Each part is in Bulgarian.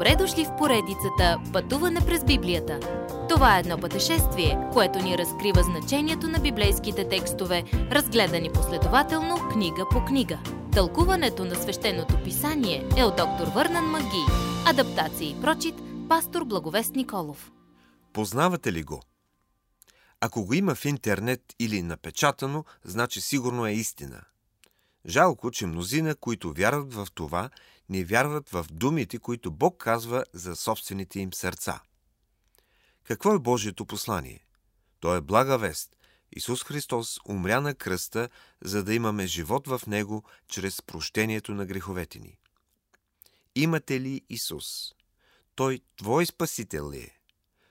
Добре дошли в поредицата Пътуване през Библията. Това е едно пътешествие, което ни разкрива значението на библейските текстове, разгледани последователно книга по книга. Тълкуването на свещеното писание е от доктор Върнан Маги. Адаптация и прочит, пастор Благовест Николов. Познавате ли го? Ако го има в интернет или напечатано, значи сигурно е истина. Жалко, че мнозина, които вярват в това, не вярват в думите, които Бог казва за собствените им сърца. Какво е Божието послание? То е блага вест. Исус Христос умря на кръста, за да имаме живот в Него чрез прощението на греховете ни. Имате ли Исус? Той твой спасител ли е?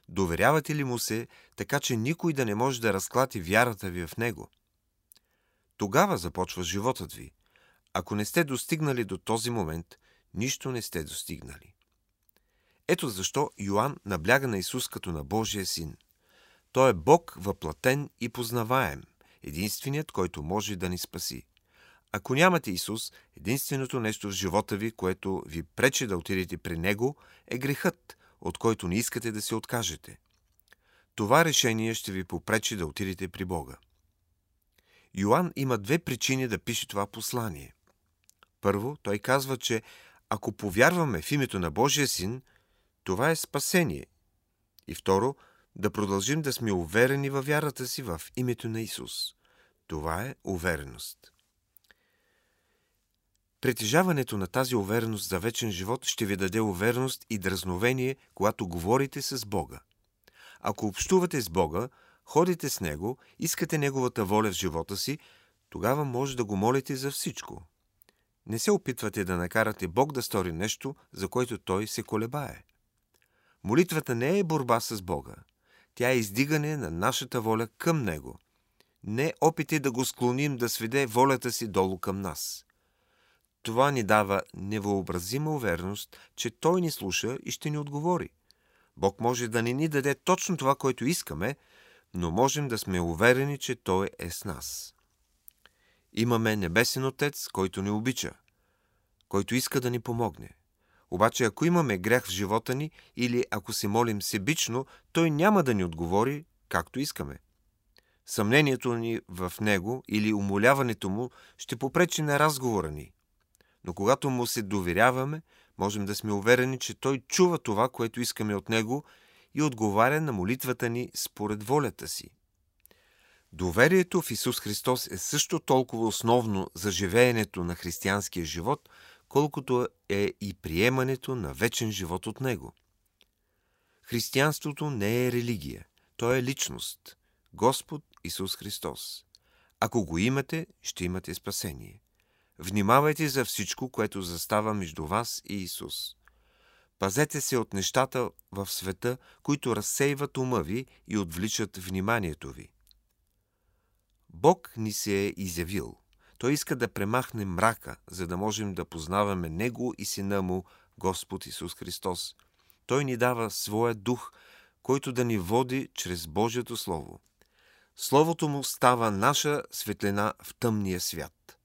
Доверявате ли му се, така че никой да не може да разклати вярата ви в него? Тогава започва животът ви. Ако не сте достигнали до този момент, нищо не сте достигнали. Ето защо Йоанн набляга на Исус като на Божия син. Той е Бог въплатен и познаваем, единственият, който може да ни спаси. Ако нямате Исус, единственото нещо в живота ви, което ви пречи да отидете при Него, е грехът, от който не искате да се откажете. Това решение ще ви попречи да отидете при Бога. Йоанн има две причини да пише това послание. Първо, той казва, че ако повярваме в името на Божия син, това е спасение. И второ, да продължим да сме уверени във вярата си в името на Исус. Това е увереност. Притежаването на тази увереност за вечен живот ще ви даде увереност и дразновение, когато говорите с Бога. Ако общувате с Бога, ходите с Него, искате Неговата воля в живота си, тогава може да го молите за всичко. Не се опитвате да накарате Бог да стори нещо, за което Той се колебае. Молитвата не е борба с Бога. Тя е издигане на нашата воля към Него. Не опити да го склоним да сведе волята си долу към нас. Това ни дава невъобразима увереност, че Той ни слуша и ще ни отговори. Бог може да не ни даде точно това, което искаме, но можем да сме уверени, че Той е с нас. Имаме небесен Отец, който ни обича, който иска да ни помогне. Обаче ако имаме грях в живота ни или ако се молим себично, Той няма да ни отговори както искаме. Съмнението ни в Него или умоляването Му ще попречи на разговора ни. Но когато Му се доверяваме, можем да сме уверени, че Той чува това, което искаме от Него и отговаря на молитвата ни според волята си. Доверието в Исус Христос е също толкова основно за живеенето на християнския живот, колкото е и приемането на вечен живот от Него. Християнството не е религия, то е личност – Господ Исус Христос. Ако го имате, ще имате спасение. Внимавайте за всичко, което застава между вас и Исус. Пазете се от нещата в света, които разсейват ума ви и отвличат вниманието ви. Бог ни се е изявил. Той иска да премахне мрака, за да можем да познаваме Него и Сина Му, Господ Исус Христос. Той ни дава своя дух, който да ни води чрез Божието Слово. Словото Му става наша светлина в тъмния свят.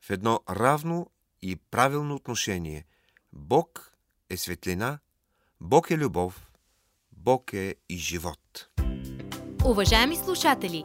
В едно равно и правилно отношение Бог е светлина, Бог е любов, Бог е и живот. Уважаеми слушатели,